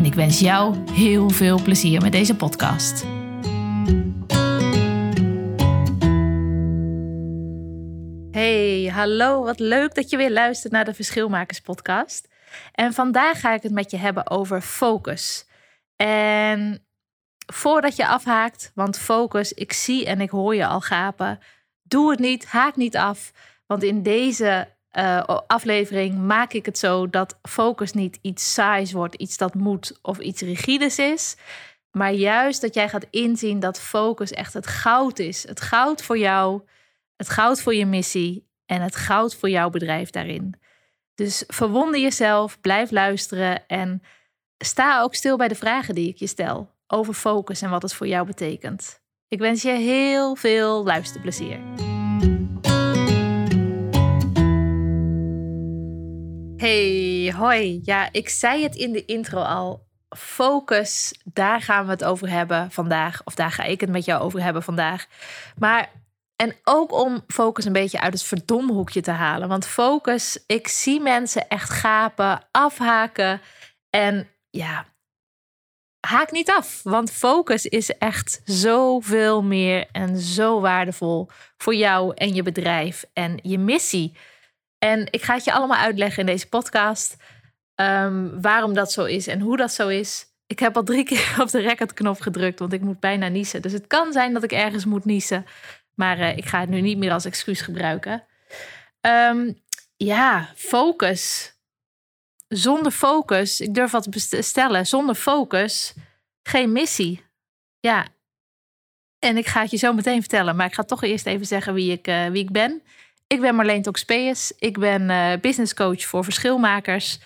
en ik wens jou heel veel plezier met deze podcast. Hey, hallo, wat leuk dat je weer luistert naar de Verschilmakers podcast. En vandaag ga ik het met je hebben over focus. En voordat je afhaakt, want focus, ik zie en ik hoor je al gapen. Doe het niet, haak niet af. Want in deze uh, aflevering maak ik het zo dat focus niet iets saais wordt, iets dat moet of iets rigides is. Maar juist dat jij gaat inzien dat focus echt het goud is. Het goud voor jou, het goud voor je missie en het goud voor jouw bedrijf daarin. Dus verwonder jezelf, blijf luisteren en sta ook stil bij de vragen die ik je stel over focus en wat het voor jou betekent. Ik wens je heel veel luisterplezier. Hey, hoi. Ja, ik zei het in de intro al. Focus, daar gaan we het over hebben vandaag. Of daar ga ik het met jou over hebben vandaag. Maar, en ook om focus een beetje uit het verdomhoekje te halen. Want focus, ik zie mensen echt gapen, afhaken. En ja, haak niet af. Want focus is echt zoveel meer en zo waardevol voor jou en je bedrijf en je missie. En ik ga het je allemaal uitleggen in deze podcast. Um, waarom dat zo is en hoe dat zo is. Ik heb al drie keer op de recordknop gedrukt, want ik moet bijna niezen. Dus het kan zijn dat ik ergens moet niezen. Maar uh, ik ga het nu niet meer als excuus gebruiken. Um, ja, focus. Zonder focus, ik durf wat te stellen, zonder focus geen missie. Ja, en ik ga het je zo meteen vertellen, maar ik ga toch eerst even zeggen wie ik, uh, wie ik ben. Ik ben Marleen Toxpeus. Ik ben uh, business coach voor verschilmakers.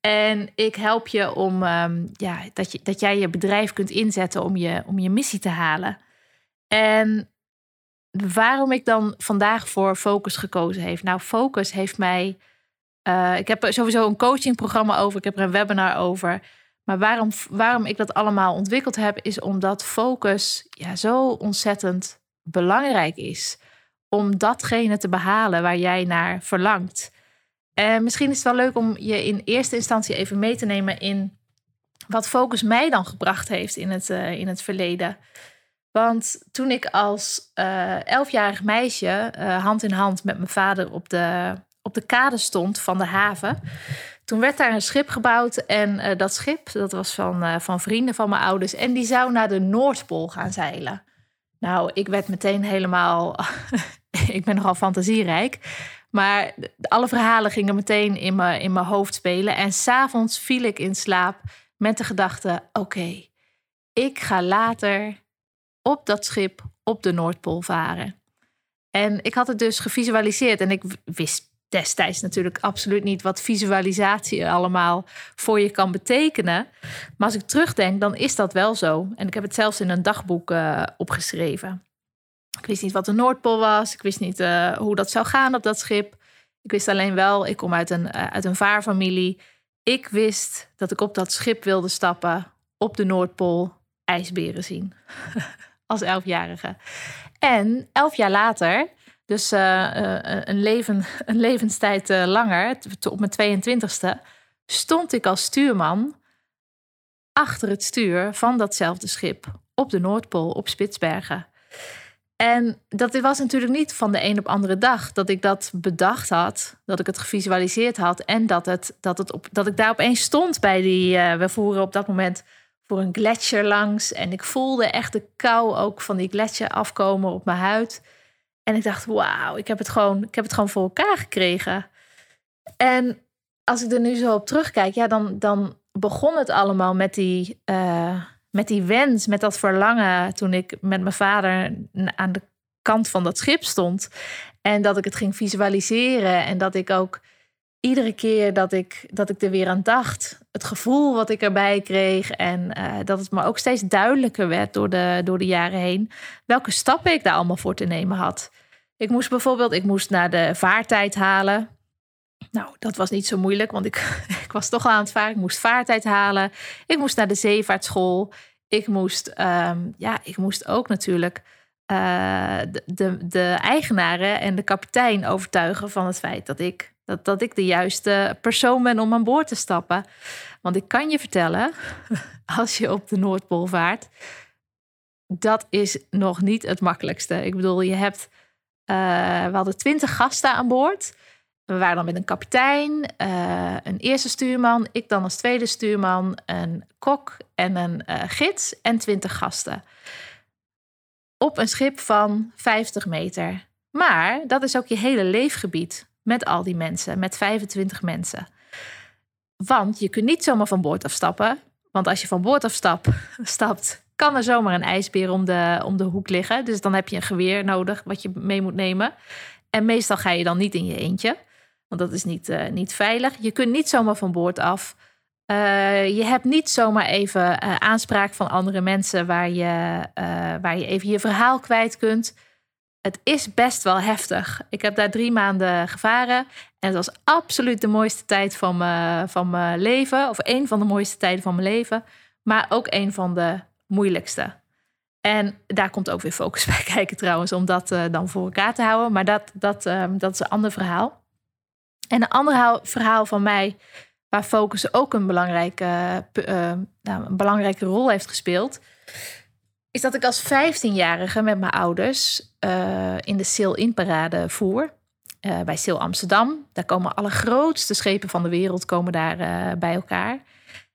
En ik help je om um, ja, dat, je, dat jij je bedrijf kunt inzetten om je, om je missie te halen. En waarom ik dan vandaag voor Focus gekozen heeft. Nou, Focus heeft mij. Uh, ik heb er sowieso een coachingprogramma over. Ik heb er een webinar over. Maar waarom, waarom ik dat allemaal ontwikkeld heb, is omdat Focus ja, zo ontzettend belangrijk is om datgene te behalen waar jij naar verlangt. En misschien is het wel leuk om je in eerste instantie even mee te nemen in wat focus mij dan gebracht heeft in het, uh, in het verleden. Want toen ik als uh, elfjarig meisje hand in hand met mijn vader op de, op de kade stond van de haven, toen werd daar een schip gebouwd. En dat schip, dat was van, van vrienden van mijn ouders. En die zou naar de Noordpool gaan zeilen. Nou, ik werd meteen helemaal. ik ben nogal fantasierijk. Maar alle verhalen gingen meteen in mijn, in mijn hoofd spelen. En s'avonds viel ik in slaap met de gedachte: oké, ik ga later op dat schip op de Noordpool varen. En ik had het dus gevisualiseerd en ik wist destijds natuurlijk absoluut niet wat visualisatie allemaal voor je kan betekenen. Maar als ik terugdenk, dan is dat wel zo. En ik heb het zelfs in een dagboek uh, opgeschreven. Ik wist niet wat de Noordpool was. Ik wist niet uh, hoe dat zou gaan op dat schip. Ik wist alleen wel, ik kom uit een, uh, uit een vaarfamilie. Ik wist dat ik op dat schip wilde stappen op de Noordpool ijsberen zien. Als elfjarige. En elf jaar later dus uh, een, leven, een levenstijd langer, op mijn 22e, stond ik als stuurman achter het stuur van datzelfde schip op de Noordpool, op Spitsbergen. En dat was natuurlijk niet van de een op andere dag dat ik dat bedacht had, dat ik het gevisualiseerd had en dat, het, dat, het op, dat ik daar opeens stond bij die. we voeren op dat moment voor een gletsjer langs en ik voelde echt de kou ook van die gletsjer afkomen op mijn huid. En ik dacht, wauw, ik heb het gewoon, ik heb het gewoon voor elkaar gekregen. En als ik er nu zo op terugkijk, ja, dan, dan begon het allemaal met die, uh, met die wens, met dat verlangen toen ik met mijn vader aan de kant van dat schip stond. En dat ik het ging visualiseren en dat ik ook iedere keer dat ik, dat ik er weer aan dacht, het gevoel wat ik erbij kreeg en eh, dat het me ook steeds duidelijker werd door de, door de jaren heen, welke stappen ik daar allemaal voor te nemen had. Ik moest bijvoorbeeld, ik moest naar de vaartijd halen. Nou, dat was niet zo moeilijk, want ik, ik was toch al aan het varen. Ik moest vaartijd halen. Ik moest naar de zeevaartschool. Ik moest, ehm, ja, ik moest ook natuurlijk uh, de, de, de, eigenaren en de kapitein overtuigen van het feit dat ik, dat, dat ik de juiste persoon ben om aan boord te stappen. Want ik kan je vertellen, als je op de Noordpool vaart, dat is nog niet het makkelijkste. Ik bedoel, je hebt, uh, we hadden twintig gasten aan boord. We waren dan met een kapitein, uh, een eerste stuurman, ik dan als tweede stuurman, een kok en een uh, gids en twintig gasten. Op een schip van 50 meter. Maar dat is ook je hele leefgebied met al die mensen, met 25 mensen. Want je kunt niet zomaar van boord afstappen. Want als je van boord afstapt, stapt, kan er zomaar een ijsbeer om de, om de hoek liggen. Dus dan heb je een geweer nodig wat je mee moet nemen. En meestal ga je dan niet in je eentje. Want dat is niet, uh, niet veilig. Je kunt niet zomaar van boord af. Uh, je hebt niet zomaar even uh, aanspraak van andere mensen waar je, waar je even je verhaal kwijt kunt. Het is best wel heftig. Ik heb daar drie maanden gevaren. En het was absoluut de mooiste tijd van mijn, van mijn leven. Of een van de mooiste tijden van mijn leven. Maar ook een van de moeilijkste. En daar komt ook weer focus bij kijken trouwens. Om dat dan voor elkaar te houden. Maar dat, dat, dat is een ander verhaal. En een ander verhaal van mij, waar focus ook een belangrijke, uh, nou, een belangrijke rol heeft gespeeld, is dat ik als 15-jarige met mijn ouders uh, in de Sail In parade voer. Uh, bij Sail Amsterdam. Daar komen alle grootste schepen van de wereld komen daar bij elkaar.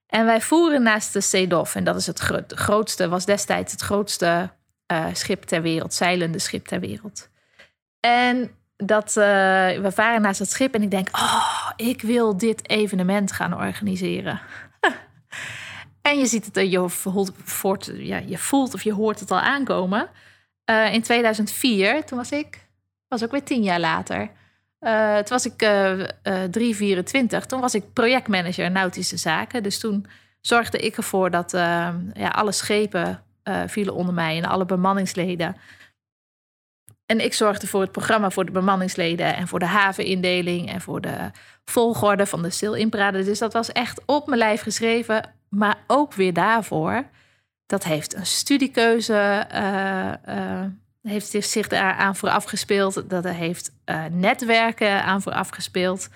En wij voeren naast de Seedof. En dat is het gro grootste, was destijds het grootste schip ter wereld, zeilende schip ter wereld. En dat uh, we varen naast het schip en ik denk, oh, ik wil dit evenement gaan organiseren. en je ziet het, eh, je voelt, ja, je voelt of je hoort het al aankomen. Uh, in 2004, toen was ik, was ook weer tien jaar later. Toen was ik uh, 3,24. Toen was ik projectmanager nautische zaken. Dus toen zorgde ik ervoor dat ja, alle schepen vielen onder mij en alle bemanningsleden en ik zorgde voor het programma voor de bemanningsleden en voor de havenindeling en voor de volgorde van de stil-inparade. Dus dat was echt op mijn lijf geschreven. Maar ook weer daarvoor, dat heeft een studiekeuze, uh, uh, heeft zich daar aan vooraf gespeeld. Dat heeft uh, netwerken aan vooraf gespeeld.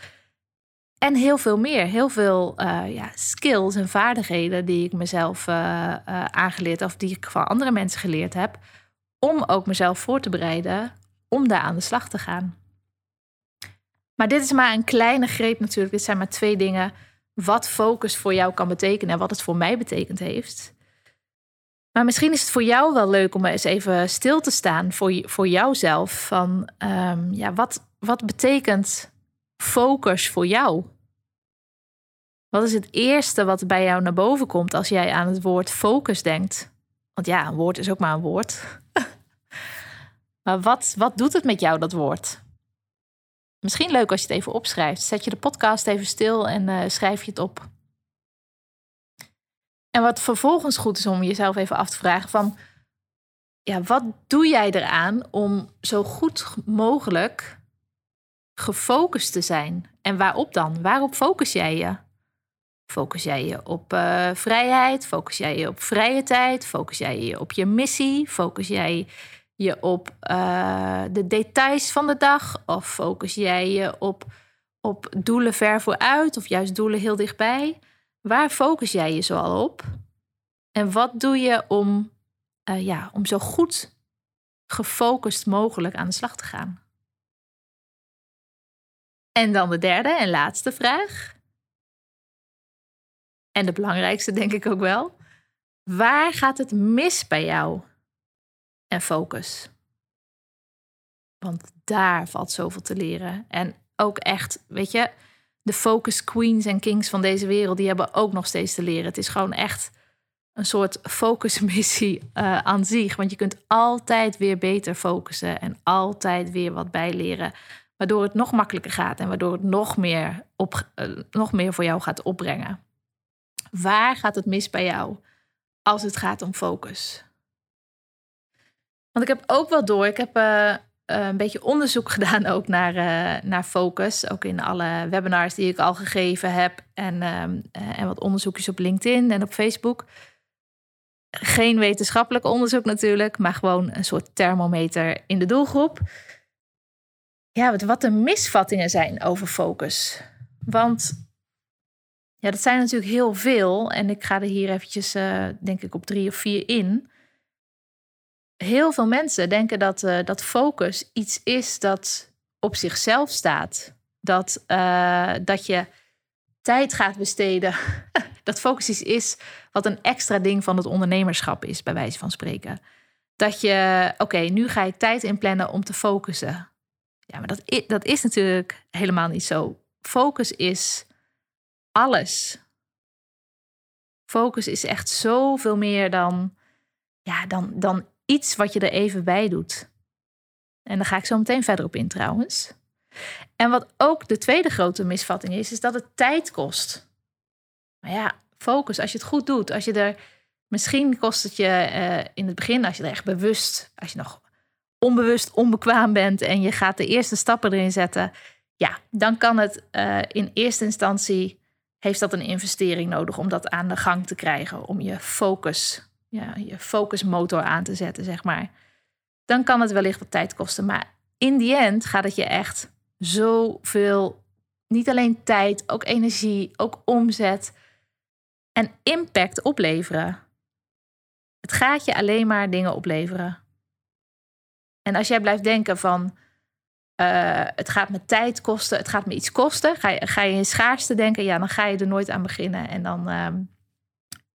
En heel veel meer. Heel veel ja, skills en vaardigheden die ik mezelf aangeleerd of die ik van andere mensen geleerd heb om ook mezelf voor te bereiden om daar aan de slag te gaan. Maar dit is maar een kleine greep natuurlijk. Dit zijn maar twee dingen. Wat focus voor jou kan betekenen en wat het voor mij betekend heeft. Maar misschien is het voor jou wel leuk om eens even stil te staan voor, voor jouzelf. Van um, ja, wat, wat betekent focus voor jou? Wat is het eerste wat bij jou naar boven komt als jij aan het woord focus denkt? Want ja, een woord is ook maar een woord. Maar wat, wat doet het met jou, dat woord? Misschien leuk als je het even opschrijft. Zet je de podcast even stil en uh, schrijf je het op. En wat vervolgens goed is om jezelf even af te vragen van... Ja, wat doe jij eraan om zo goed mogelijk gefocust te zijn? En waarop dan? Waarop focus jij je? Focus jij je op uh, vrijheid? Focus jij je op vrije tijd? Focus jij je op je missie? Focus jij je op uh, de details van de dag? Of focus jij je op, op doelen ver vooruit of juist doelen heel dichtbij? Waar focus jij je zoal op? En wat doe je om, uh, ja, om zo goed gefocust mogelijk aan de slag te gaan? En dan de derde en laatste vraag. En de belangrijkste denk ik ook wel. Waar gaat het mis bij jou? En focus. Want daar valt zoveel te leren. En ook echt, weet je, de focus queens en kings van deze wereld, die hebben ook nog steeds te leren. Het is gewoon echt een soort focusmissie uh, aan zich. Want je kunt altijd weer beter focussen en altijd weer wat bijleren. Waardoor het nog makkelijker gaat en waardoor het nog meer, op, eh, nog meer voor jou gaat opbrengen. Waar gaat het mis bij jou als het gaat om focus? Want ik heb ook wel door, ik heb uh, een beetje onderzoek gedaan ook naar, uh, naar focus. Ook in alle webinars die ik al gegeven heb. En, ehm, en wat onderzoekjes op LinkedIn en op Facebook. Geen wetenschappelijk onderzoek natuurlijk, maar gewoon een soort thermometer in de doelgroep. Ja, wat de misvattingen zijn over focus. Want ja, dat zijn natuurlijk heel veel. En ik ga er hier eventjes, denk ik, op drie of vier in. Heel veel mensen denken dat, uh, dat focus iets is dat op zichzelf staat. Dat, uh, dat je tijd gaat besteden. dat focus iets is wat een extra ding van het ondernemerschap is, bij wijze van spreken. Dat je, oké, nu ga ik tijd inplannen om te focussen. Ja, maar dat, dat is natuurlijk helemaal niet zo. Focus is alles. Focus is echt zoveel meer dan, ja, dan, dan iets wat je er even bij doet. En daar ga ik zo meteen verder op in trouwens. En wat ook de tweede grote misvatting is, is dat het tijd kost. Maar ja, focus, als je het goed doet, als je er. Misschien kost het je uh, in het begin, als je er echt bewust, als je nog onbewust onbekwaam bent en je gaat de eerste stappen erin zetten, ja, dan kan het uh, in eerste instantie heeft dat een investering nodig om dat aan de gang te krijgen, om je focus, ja, je focusmotor aan te zetten, zeg maar. Dan kan het wellicht wat tijd kosten, maar in die end gaat het je echt zoveel, niet alleen tijd, ook energie, ook omzet en impact opleveren. Het gaat je alleen maar dingen opleveren. En als jij blijft denken van uh, het gaat me tijd kosten, het gaat me iets kosten, ga je, ga je in schaarste denken, ja, dan ga je er nooit aan beginnen. En dan, uh,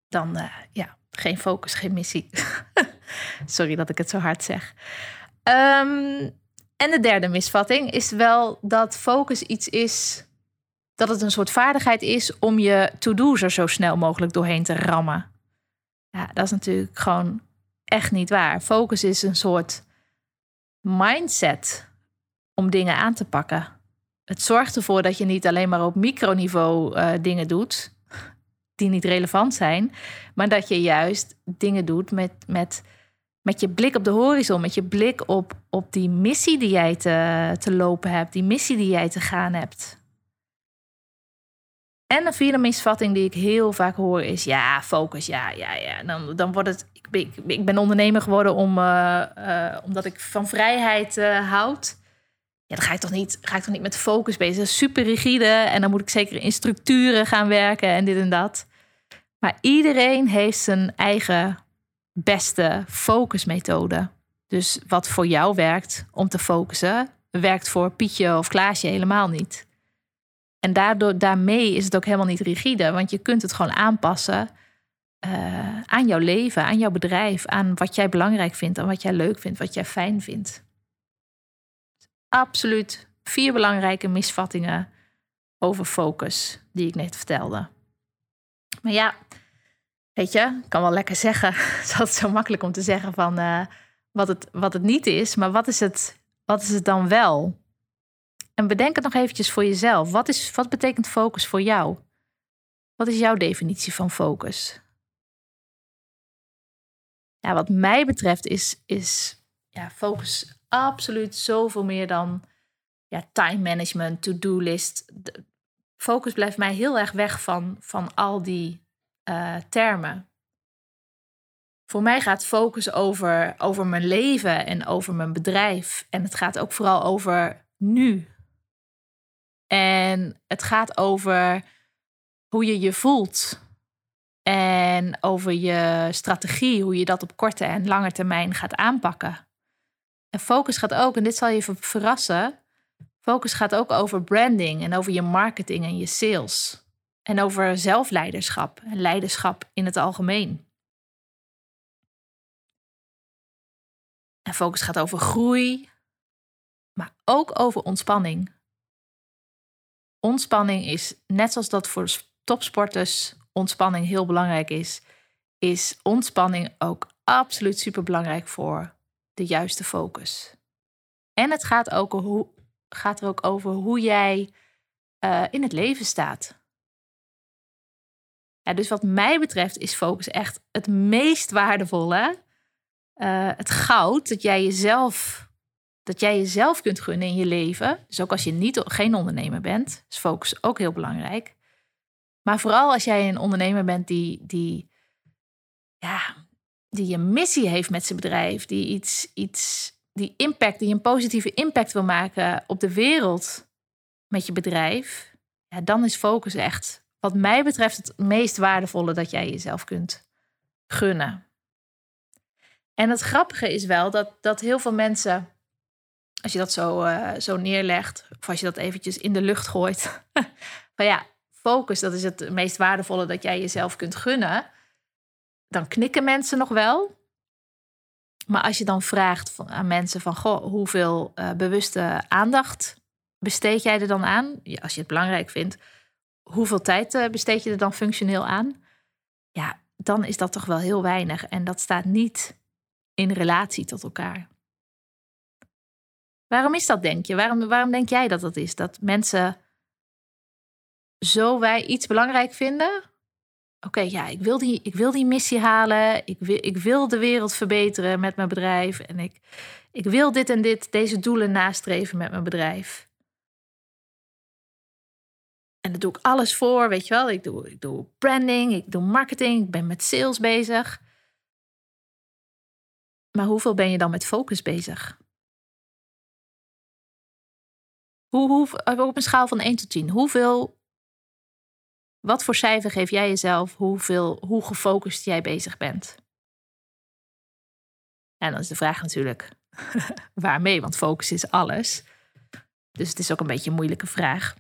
dan uh, ja, geen focus, geen missie. Sorry dat ik het zo hard zeg. Um, en de derde misvatting is wel dat focus iets is, dat het een soort vaardigheid is om je to-do's er zo snel mogelijk doorheen te rammen. Ja, dat is natuurlijk gewoon echt niet waar. Focus is een soort mindset om dingen aan te pakken. Het zorgt ervoor dat je niet alleen maar op microniveau uh, dingen doet die niet relevant zijn, maar dat je juist dingen doet met, met met je blik op de horizon, met je blik op, op die missie die jij te, te lopen hebt, die missie die jij te gaan hebt. En een vierde misvatting die ik heel vaak hoor is: ja, focus, ja, ja, ja. Dan, dan wordt het. Ik ik ben ondernemer geworden om, uh, uh, omdat ik van vrijheid uh, houd. Ja, dan ga ik toch niet, ga ik toch niet met focus bezig. Dat is super rigide en dan moet ik zeker in structuren gaan werken en dit en dat. Maar iedereen heeft zijn eigen beste focusmethode. Dus wat voor jou werkt om te focussen, werkt voor Pietje of Klaasje helemaal niet. En daardoor, daarmee is het ook helemaal niet rigide, want je kunt het gewoon aanpassen uh, aan jouw leven, aan jouw bedrijf, aan wat jij belangrijk vindt, aan wat jij leuk vindt, wat jij fijn vindt. Absoluut vier belangrijke misvattingen over focus die ik net vertelde. Maar ja, Weet je, ik kan wel lekker zeggen. Het is altijd zo makkelijk om te zeggen van uh, wat, het, wat het niet is. Maar wat is het, wat is het dan wel? En bedenk het nog eventjes voor jezelf. Wat, is, wat betekent focus voor jou? Wat is jouw definitie van focus? Ja, wat mij betreft is, is ja, focus absoluut zoveel meer dan ja, time management, to-do list. focus blijft mij heel erg weg van, van al die uh, termen. Voor mij gaat focus over, over mijn leven en over mijn bedrijf. En het gaat ook vooral over nu. En het gaat over hoe je je voelt. En over je strategie, hoe je dat op korte en lange termijn gaat aanpakken. En focus gaat ook, en dit zal je verrassen, focus gaat ook over branding en over je marketing en je sales. En over zelfleiderschap en leiderschap in het algemeen. En focus gaat over groei, maar ook over ontspanning. Ontspanning is, net zoals dat voor topsporters ontspanning heel belangrijk is, is ontspanning ook absoluut super belangrijk voor de juiste focus. En het gaat ook gaat er ook over hoe jij eh, in het leven staat. Dus wat mij betreft is focus echt het meest waardevolle. Uh, het goud dat jij jezelf dat jij jezelf kunt gunnen in je leven. Dus ook als je niet, geen ondernemer bent, is focus ook heel belangrijk. Maar vooral als jij een ondernemer bent die, die, ja, die een missie heeft met zijn bedrijf, die iets, iets, die impact, die een positieve impact wil maken op de wereld met je bedrijf, ja, dan is focus echt, wat mij betreft, het meest waardevolle dat jij jezelf kunt gunnen. En het grappige is wel dat, dat heel veel mensen als je dat zo, uh, zo neerlegt, of als je dat eventjes in de lucht gooit. maar ja, focus, dat is het meest waardevolle dat jij jezelf kunt gunnen. Dan knikken mensen nog wel. Maar als je dan vraagt aan mensen van, goh, hoeveel uh, bewuste aandacht besteed jij er dan aan? Als je het belangrijk vindt, hoeveel tijd uh, besteed je er dan functioneel aan? Ja, dan is dat toch wel heel weinig. En dat staat niet in relatie tot elkaar. Waarom is dat, denk je? Waarom, waarom denk jij dat dat is? Dat mensen zo wij iets belangrijk vinden. Oké, ja, ik wil, die, ik wil die missie halen. Ik wil, ik wil de wereld verbeteren met mijn bedrijf. En ik, ik wil dit en dit, deze doelen nastreven met mijn bedrijf. En daar doe ik alles voor, weet je wel. Ik doe, ik doe branding, ik doe marketing, ik ben met sales bezig. Maar hoeveel ben je dan met focus bezig? Hoe, hoe, op een schaal van 1 tot 10, hoeveel, wat voor cijfer geef jij jezelf, hoeveel, hoe gefocust jij bezig bent? En dan is de vraag natuurlijk, waarmee? Want focus is alles. Dus het is ook een beetje een moeilijke vraag.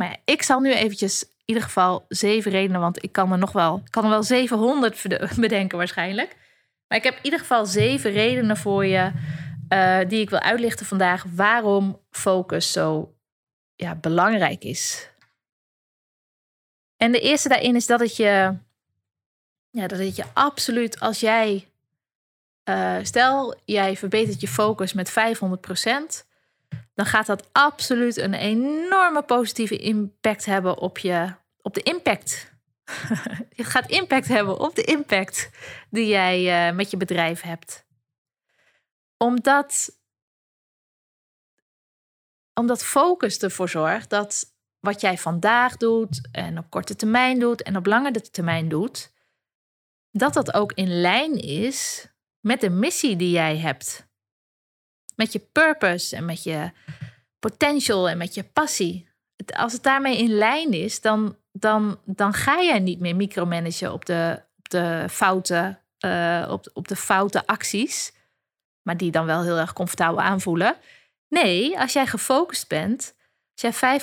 Maar ik zal nu eventjes in ieder geval zeven redenen, want ik kan er nog wel, kan er wel 700 bedenken waarschijnlijk. Maar ik heb in ieder geval zeven redenen voor je uh, die ik wil uitlichten vandaag waarom focus zo ja, belangrijk is. En de eerste daarin is dat het je, ja, dat het je absoluut, als jij, uh, stel jij verbetert je focus met 500%, dan gaat dat absoluut een enorme positieve impact hebben op, je, op de impact. het gaat impact hebben op de impact die jij uh, met je bedrijf hebt omdat, omdat focus ervoor zorgt dat wat jij vandaag doet en op korte termijn doet en op langere termijn doet, dat dat ook in lijn is met de missie die jij hebt. Met je purpose en met je potential en met je passie. Als het daarmee in lijn is, dan, dan, dan ga jij niet meer micromanagen op de, op de, foute, uh, op, op de foute acties maar die dan wel heel erg comfortabel aanvoelen. Nee, als jij gefocust bent, als jij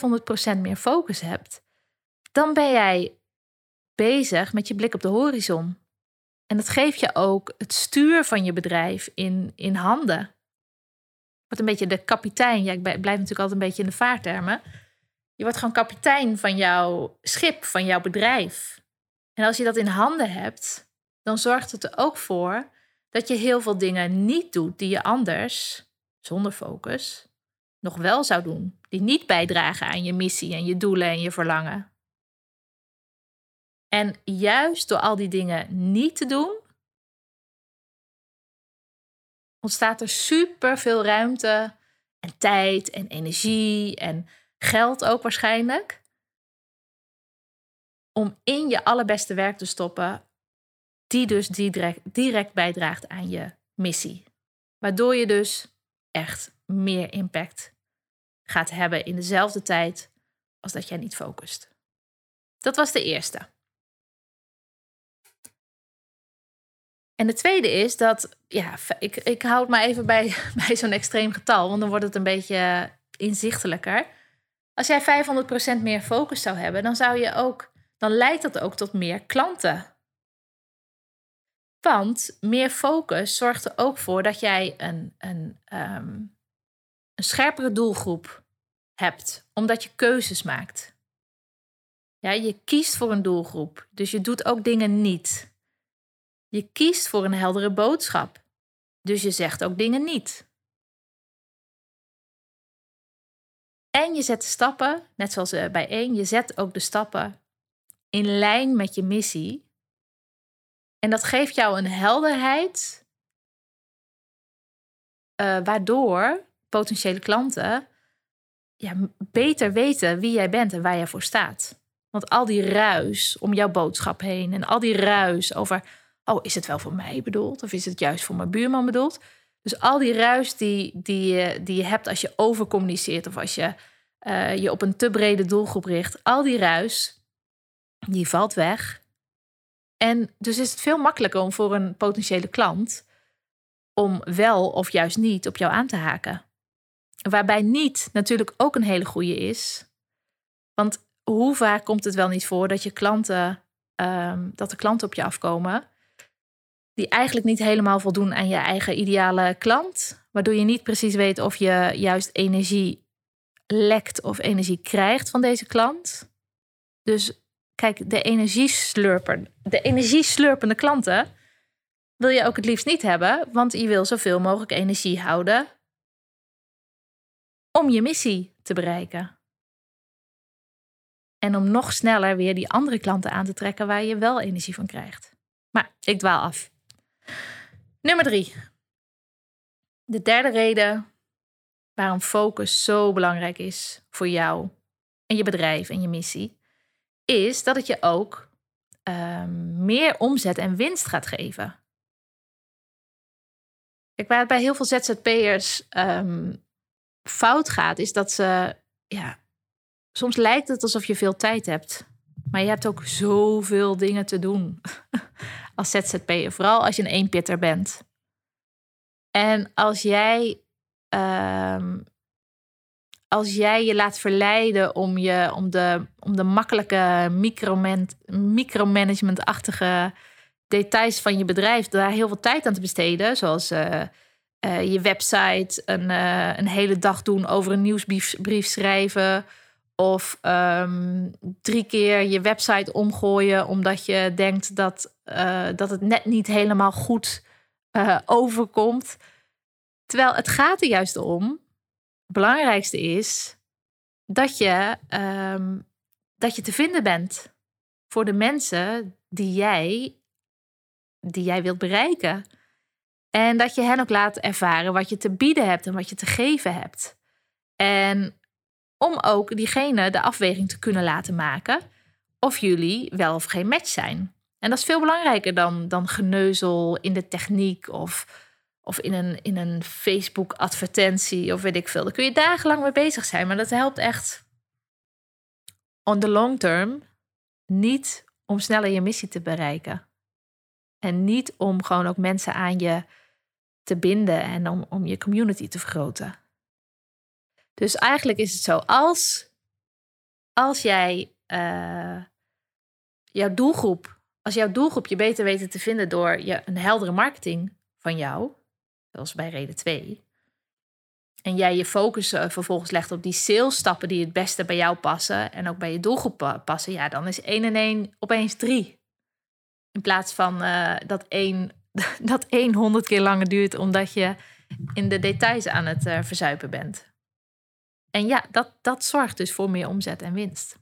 500% meer focus hebt, dan ben jij bezig met je blik op de horizon. En dat geeft je ook het stuur van je bedrijf in, in handen. Wordt een beetje de kapitein. Ja, ik blijf natuurlijk altijd een beetje in de vaartermen. Je wordt gewoon kapitein van jouw schip, van jouw bedrijf. En als je dat in handen hebt, dan zorgt het er ook voor dat je heel veel dingen niet doet die je anders, zonder focus, nog wel zou doen. Die niet bijdragen aan je missie en je doelen en je verlangen. En juist door al die dingen niet te doen, ontstaat er super veel ruimte en tijd en energie en geld ook waarschijnlijk. Om in je allerbeste werk te stoppen die dus direct, direct bijdraagt aan je missie. Waardoor je dus echt meer impact gaat hebben in dezelfde tijd als dat jij niet focust. Dat was de eerste. En de tweede is dat, ja, ik, ik hou het maar even bij, bij zo'n extreem getal, want dan wordt het een beetje inzichtelijker. Als jij 500% meer focus zou hebben, dan zou je ook, dan leidt dat ook tot meer klanten want meer focus zorgt er ook voor dat jij een, een, um, een scherpere doelgroep hebt, omdat je keuzes maakt. Ja, je kiest voor een doelgroep, dus je doet ook dingen niet. Je kiest voor een heldere boodschap, dus je zegt ook dingen niet. En je zet de stappen, net zoals eh, bij één, je zet ook de stappen in lijn met je missie. En dat geeft jou een helderheid, uh, waardoor potentiële klanten ja, beter weten wie jij bent en waar jij voor staat. Want al die ruis om jouw boodschap heen en al die ruis over, oh, is het wel voor mij bedoeld of is het juist voor mijn buurman bedoeld? Dus al die ruis die, die, je, die je hebt als je overcommuniceert of als je uh, je op een te brede doelgroep richt, al die ruis, die valt weg. En dus is het veel makkelijker om voor een potentiële klant om wel of juist niet op jou aan te haken. Waarbij niet natuurlijk ook een hele goede is. Want hoe vaak komt het wel niet voor dat je klanten, um, dat de klanten op je afkomen die eigenlijk niet helemaal voldoen aan je eigen ideale klant, waardoor je niet precies weet of je juist energie lekt of energie krijgt van deze klant. Dus kijk, de energieslurper, de energieslurpende klanten wil je ook het liefst niet hebben, want je wil zoveel mogelijk energie houden om je missie te bereiken. En om nog sneller weer die andere klanten aan te trekken waar je wel energie van krijgt. Maar ik dwaal af. Nummer drie. De derde reden waarom focus zo belangrijk is voor jou en je bedrijf en je missie, is dat het je ook um, meer omzet en winst gaat geven. Kijk, waar het bij heel veel ZZP'ers um, fout gaat, is dat ze, ja, soms lijkt het alsof je veel tijd hebt. Maar je hebt ook zoveel dingen te doen als ZZP'er. Vooral als je een eenpitter bent. En als jij, um, als jij je laat verleiden om, je, om, de, om de makkelijke micromanagement-achtige details van je bedrijf, daar heel veel tijd aan te besteden. Zoals uh, uh, je website een, uh, een hele dag doen over een nieuwsbrief schrijven. Of um, drie keer je website omgooien omdat je denkt dat, uh, dat het net niet helemaal goed uh, overkomt. Terwijl het gaat er juist om. Het belangrijkste is dat je, um, dat je te vinden bent voor de mensen die jij, die jij wilt bereiken. En dat je hen ook laat ervaren wat je te bieden hebt en wat je te geven hebt. En om ook diegene de afweging te kunnen laten maken of jullie wel of geen match zijn. En dat is veel belangrijker dan, dan geneuzel in de techniek of, of in een, in een Facebook-advertentie of weet ik veel. Daar kun je dagenlang mee bezig zijn, maar dat helpt echt on the long term niet om sneller je missie te bereiken. En niet om gewoon ook mensen aan je te binden en om, om je community te vergroten. Dus eigenlijk is het zo, als, als jij uh, jouw doelgroep, als jouw doelgroep je beter weten te vinden door je, een heldere marketing van jou, zoals bij reden 2, en jij je focus uh, vervolgens legt op die salesstappen die het beste bij jou passen en ook bij je doelgroep passen, ja, dan is 1 en 1 opeens 3. In plaats van uh, dat 1 dat 100 keer langer duurt omdat je in de details aan het verzuipen bent. En ja, dat, dat zorgt dus voor meer omzet en winst.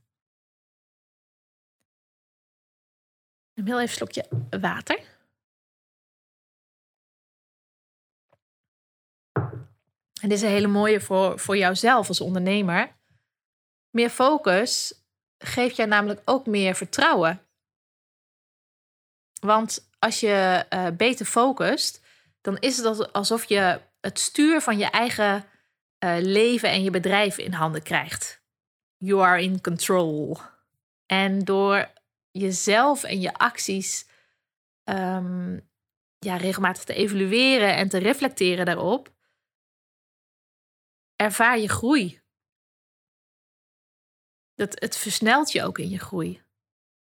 Een heel even slokje water. En dit is een hele mooie voor, voor jouzelf als ondernemer. Meer focus geeft jou namelijk ook meer vertrouwen. Want als je uh, beter focust, dan is het alsof je het stuur van je eigen uh, leven en je bedrijf in handen krijgt. You are in control. En door jezelf en je acties um, ja, regelmatig te evalueren en te reflecteren daarop, ervaar je groei. Dat, het versnelt je ook in je groei.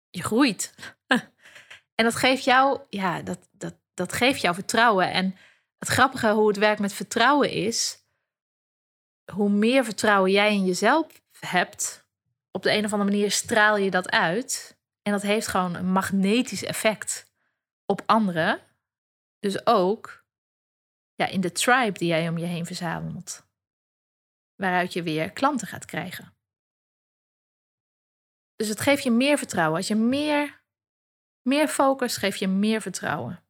Je groeit. en dat geeft jou, ja, dat, dat, dat geeft jou vertrouwen. En het grappige hoe het werkt met vertrouwen is, hoe meer vertrouwen jij in jezelf hebt, op de een of andere manier straal je dat uit. En dat heeft gewoon een magnetisch effect op anderen. Dus ook ja, in de tribe die jij om je heen verzamelt. waaruit je weer klanten gaat krijgen. Dus het geeft je meer vertrouwen. Als je meer, meer focus, geeft je meer vertrouwen.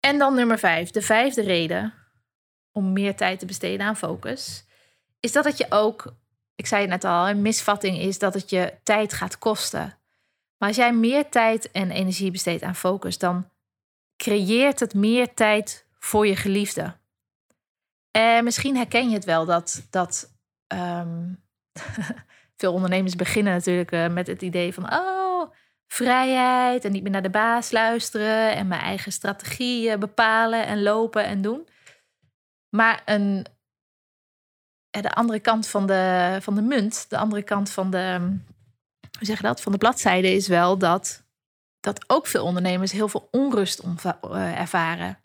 En dan nummer vijf. De vijfde reden om meer tijd te besteden aan focus, is dat het je ook, ik zei het net al, een misvatting is dat het je tijd gaat kosten. Maar als jij meer tijd en energie besteedt aan focus, dan creëert het meer tijd voor je geliefde. En misschien herken je het wel dat, dat ehm, veel ondernemers beginnen natuurlijk eh, met het idee van, oh, vrijheid en niet meer naar de baas luisteren en mijn eigen strategie bepalen en lopen en doen. Maar een, de andere kant van de, van de munt, de andere kant van de, hoe zeg je dat, van de bladzijde is wel dat, dat ook veel ondernemers heel veel onrust eh, ervaren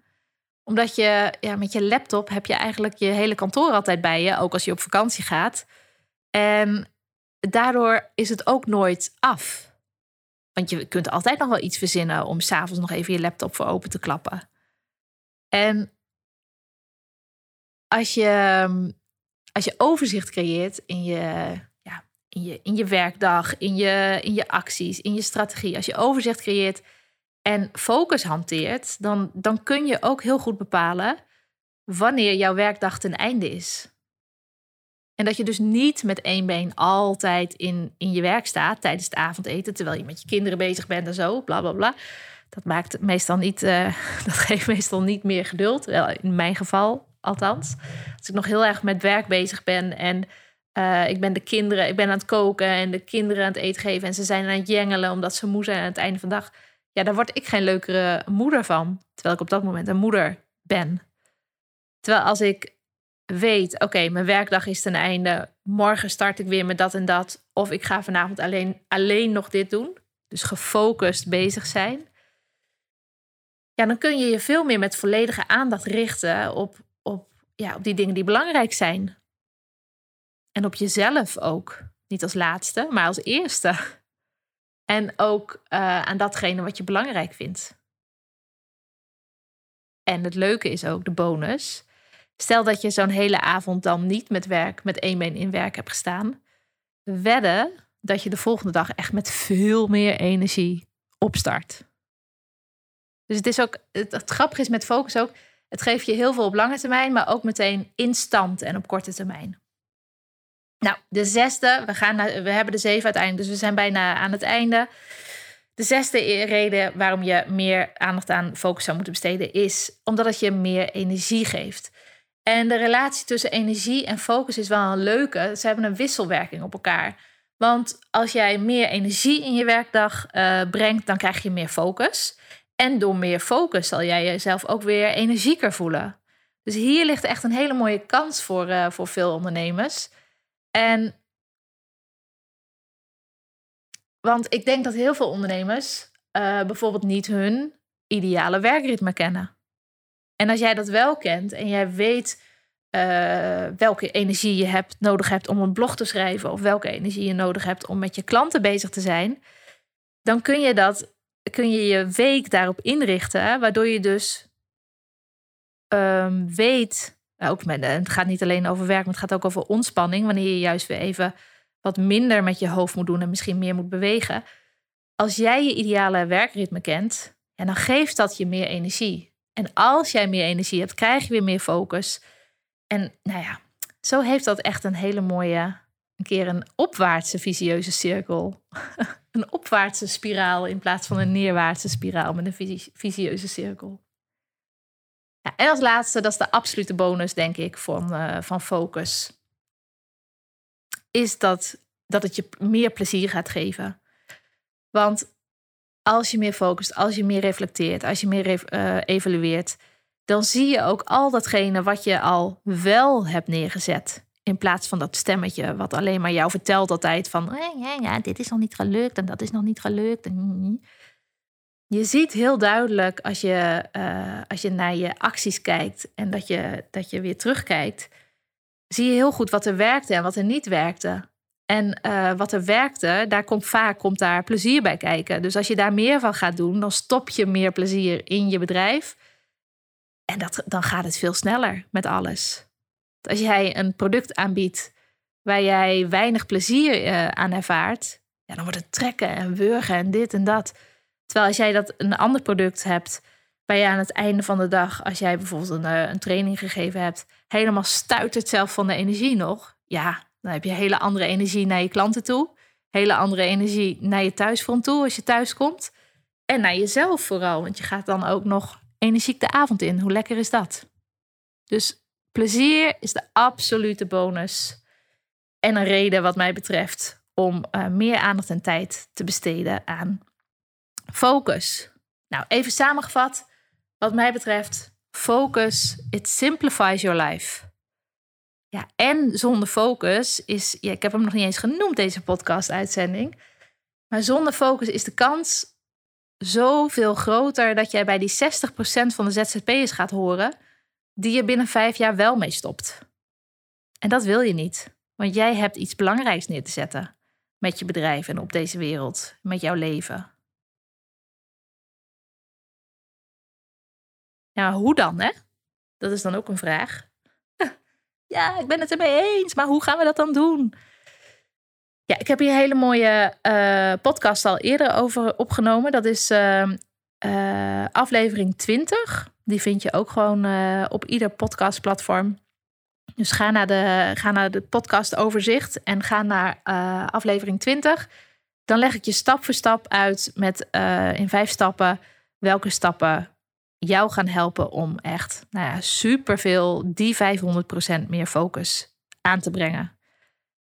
omdat je ja, met je laptop heb je eigenlijk je hele kantoor altijd bij je, ook als je op vakantie gaat. En daardoor is het ook nooit af. Want je kunt altijd nog wel iets verzinnen om s'avonds nog even je laptop voor open te klappen. En als je, als je overzicht creëert in je, ja, in je, in je werkdag, in je, in je acties, in je strategie, als je overzicht creëert en focus hanteert, dan, dan kun je ook heel goed bepalen wanneer jouw werkdag ten einde is. En dat je dus niet met één been altijd in, in je werk staat tijdens het avondeten, terwijl je met je kinderen bezig bent en zo, bla bla bla. Dat maakt meestal niet, uh, dat geeft meestal niet meer geduld. Wel, in mijn geval althans. Als ik nog heel erg met werk bezig ben en uh, ik ben de kinderen, ik ben aan het koken en de kinderen aan het eten geven en ze zijn aan het jengelen omdat ze moe zijn aan het einde van de dag. Ja, daar word ik geen leukere moeder van. Terwijl ik op dat moment een moeder ben. Terwijl als ik weet, oké, mijn werkdag is ten einde. Morgen start ik weer met dat en dat. Of ik ga vanavond alleen, alleen nog dit doen. Dus gefocust bezig zijn. Ja, dan kun je je veel meer met volledige aandacht richten op, ja, op die dingen die belangrijk zijn. En op jezelf ook. Niet als laatste, maar als eerste. En ook uh, aan datgene wat je belangrijk vindt. En het leuke is ook de bonus Stel dat je zo'n hele avond dan niet met werk, met één been in werk hebt gestaan. Wedden dat je de volgende dag echt met veel meer energie opstart. Dus het is ook, het grappige is met focus ook, het geeft je heel veel op lange termijn, maar ook meteen instant en op korte termijn. Nou, de zesde, we, gaan we hebben de zeven uiteindelijk, dus we zijn bijna aan het einde. De zesde reden waarom je meer aandacht aan focus zou moeten besteden is omdat het je meer energie geeft. En de relatie tussen energie en focus is wel een leuke. Ze hebben een wisselwerking op elkaar. Want als jij meer energie in je werkdag uh, brengt, dan krijg je meer focus. En door meer focus zal jij jezelf ook weer energieker voelen. Dus hier ligt echt een hele mooie kans voor, uh, voor veel ondernemers. En want ik denk dat heel veel ondernemers uh, bijvoorbeeld niet hun ideale werkritme kennen. En als jij dat wel kent en jij weet uh, welke energie je hebt, nodig hebt om een blog te schrijven, of welke energie je nodig hebt om met je klanten bezig te zijn, dan kun je dat, kun je je week daarop inrichten, waardoor je dus um, weet, ook met, het gaat niet alleen over werk, maar het gaat ook over ontspanning, wanneer je juist weer even wat minder met je hoofd moet doen en misschien meer moet bewegen. Als jij je ideale werkritme kent, en dan geeft dat je meer energie. En als jij meer energie hebt, krijg je weer meer focus. En nou ja, zo heeft dat echt een hele mooie, een keer een opwaartse visieuze cirkel. een opwaartse spiraal in plaats van een neerwaartse spiraal met een visieuze cirkel. Ja, en als laatste, dat is de absolute bonus, denk ik, van, uh, van focus. Is dat, dat het je meer plezier gaat geven. Want als je meer focust, als je meer reflecteert, als je meer uh, evalueert, dan zie je ook al datgene wat je al wel hebt neergezet. In plaats van dat stemmetje wat alleen maar jou vertelt altijd van eh, ja, ja, dit is nog niet gelukt en dat is nog niet gelukt. Je ziet heel duidelijk als je, uh, als je naar je acties kijkt en dat je, dat je weer terugkijkt, zie je heel goed wat er werkte en wat er niet werkte. En uh, wat er werkte, daar komt vaak komt daar plezier bij kijken. Dus als je daar meer van gaat doen, dan stop je meer plezier in je bedrijf. En dat, dan gaat het veel sneller met alles. Als jij een product aanbiedt waar jij weinig plezier uh, aan ervaart, ja, dan wordt het trekken en wurgen en dit en dat. Terwijl als jij dat een ander product hebt, waar je aan het einde van de dag, als jij bijvoorbeeld een, eh, een training gegeven hebt, helemaal stuitert zelf van de energie nog. Ja, dan heb je hele andere energie naar je klanten toe. Hele andere energie naar je thuisfront toe als je thuis komt. En naar jezelf vooral, want je gaat dan ook nog energiek de avond in. Hoe lekker is dat? Dus plezier is de absolute bonus. En een reden, wat mij betreft, om uh, meer aandacht en tijd te besteden aan focus. Nou, even samengevat. Wat mij betreft, focus, it simplifies your life. Ja, en zonder focus is, ja, ik heb hem nog niet eens genoemd, deze podcast-uitzending. Maar zonder focus is de kans zoveel groter dat jij bij die 60% van de ZZP'ers gaat horen, die je binnen vijf jaar wel mee stopt. En dat wil je niet, want jij hebt iets belangrijks neer te zetten met je bedrijf en op deze wereld, met jouw leven. Ja, hoe dan, hè? Dat is dan ook een vraag. Ja, ik ben het ermee eens, maar hoe gaan we dat dan doen? Ja, ik heb hier een hele mooie uh, podcast al eerder over opgenomen. Dat is uh, uh, aflevering 20. Die vind je ook gewoon op ieder podcastplatform. Dus ga naar de, ga naar de podcast overzicht en ga naar aflevering 20. Dan leg ik je stap voor stap uit met in vijf stappen welke stappen jou gaan helpen om echt nou ja, superveel, die 500% meer focus aan te brengen.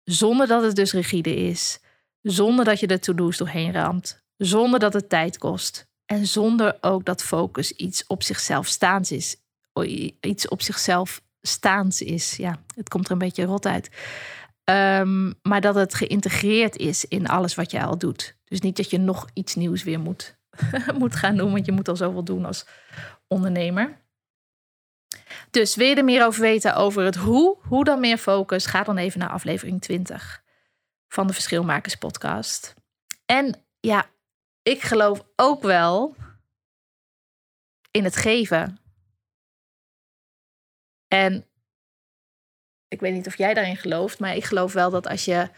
Zonder dat het dus rigide is. Zonder dat je de to-do's doorheen ramt. Zonder dat het tijd kost. En zonder ook dat focus iets op zichzelf staans is. Iets op zichzelf staans is. Ja, het komt er een beetje rot uit. Um, maar dat het geïntegreerd is in alles wat je al doet. Dus niet dat je nog iets nieuws weer moet moet gaan doen, want je moet al zoveel doen als ondernemer. Dus wil je er meer over weten over het hoe, hoe dan meer focus, ga dan even naar aflevering 20 van de Verschilmakers podcast. En ja, ik geloof ook wel in het geven. En ik weet niet of jij daarin gelooft, maar ik geloof wel dat als je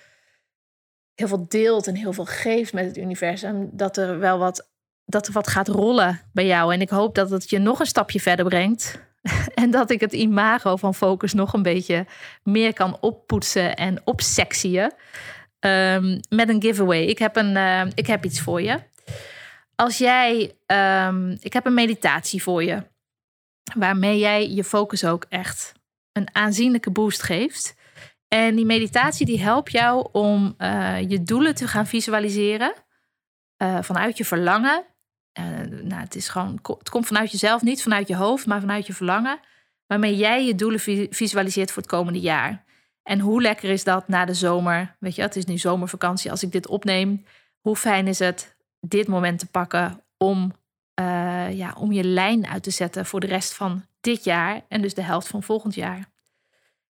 heel veel deelt en heel veel geeft met het universum, dat er wel wat dat er wat gaat rollen bij jou. En ik hoop dat het je nog een stapje verder brengt. En dat ik het imago van Focus nog een beetje meer kan oppoetsen en opsexien. Um, met een giveaway. Ik heb, een, uh, ik heb iets voor je. Als jij, um, ik heb een meditatie voor je. Waarmee jij je focus ook echt een aanzienlijke boost geeft. En die meditatie die helpt jou om uh, je doelen te gaan visualiseren. Uh, vanuit je verlangen uh, nou, het, is gewoon, het komt vanuit jezelf, niet vanuit je hoofd, maar vanuit je verlangen. Waarmee jij je doelen visualiseert voor het komende jaar. En hoe lekker is dat na de zomer? Weet je, het is nu zomervakantie als ik dit opneem. Hoe fijn is het dit moment te pakken om, uh, ja, om je lijn uit te zetten voor de rest van dit jaar en dus de helft van volgend jaar.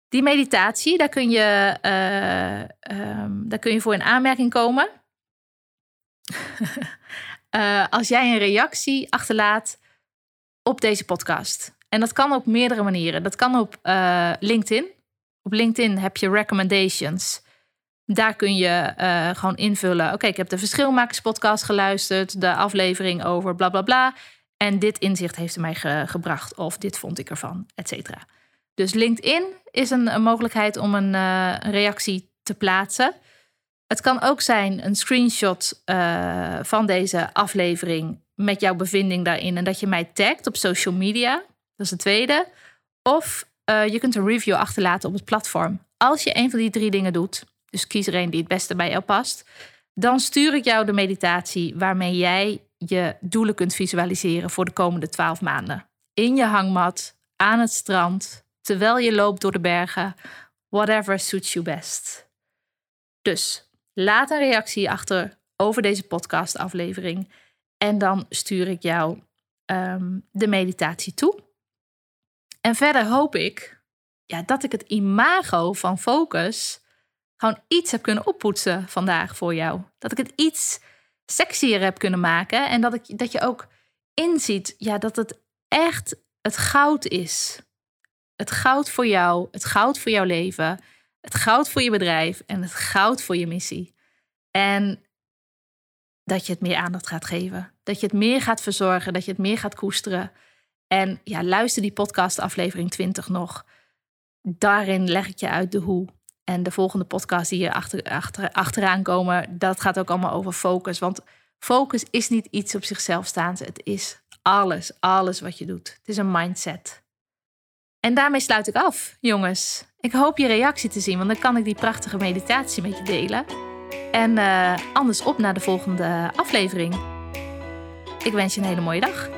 Die meditatie, daar kun je, uh, um, daar kun je voor in aanmerking komen. uh, als jij een reactie achterlaat op deze podcast. En dat kan op meerdere manieren. Dat kan op LinkedIn. Op LinkedIn heb je recommendations. Daar kun je uh, gewoon invullen. Oké, ik heb de Verschilmakerspodcast geluisterd. De aflevering over bla bla bla. En dit inzicht heeft mij ge gebracht. Of dit vond ik ervan, et cetera. Dus LinkedIn is een, mogelijkheid om een, uh, een reactie te plaatsen. Het kan ook zijn een screenshot uh, van deze aflevering met jouw bevinding daarin en dat je mij tagt op social media. Dat is de tweede. Of je kunt een review achterlaten op het platform. Als je een van die drie dingen doet, dus kies er een die het beste bij jou past, dan stuur ik jou de meditatie waarmee jij je doelen kunt visualiseren voor de komende twaalf maanden. In je hangmat, aan het strand, terwijl je loopt door de bergen, whatever suits you best. Dus Laat een reactie achter over deze podcastaflevering. En dan stuur ik jou um, de meditatie toe. En verder hoop ik ja, dat ik het imago van focus gewoon iets heb kunnen oppoetsen vandaag voor jou. Dat ik het iets sexier heb kunnen maken. En dat, ik, dat je ook inziet ja, dat het echt het goud is. het goud voor jou, het goud voor jouw leven, het goud voor je bedrijf en het goud voor je missie. En dat je het meer aandacht gaat geven. Dat je het meer gaat verzorgen, dat je het meer gaat koesteren. En ja, luister die podcast aflevering 20 nog. Daarin leg ik je uit de hoe. En de volgende podcast die hier achter, achter, achteraan komen, dat gaat ook allemaal over focus. Want focus is niet iets op zichzelf staand. Het is alles, alles wat je doet. Het is een mindset. En daarmee sluit ik af, jongens. Ik hoop je reactie te zien, want dan kan ik die prachtige meditatie met je delen. En uh, anders op naar de volgende aflevering. Ik wens je een hele mooie dag.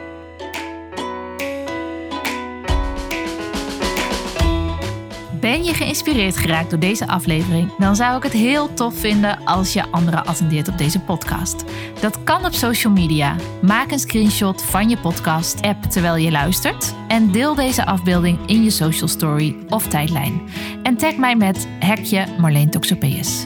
Ben je geïnspireerd geraakt door deze aflevering? Dan zou ik het heel tof vinden als je anderen attendeert op deze podcast. Dat kan op social media. Maak een screenshot van je podcast-app terwijl je luistert en deel deze afbeelding in je social story of tijdlijn. En tag mij met hekje Marleen Toxopeus.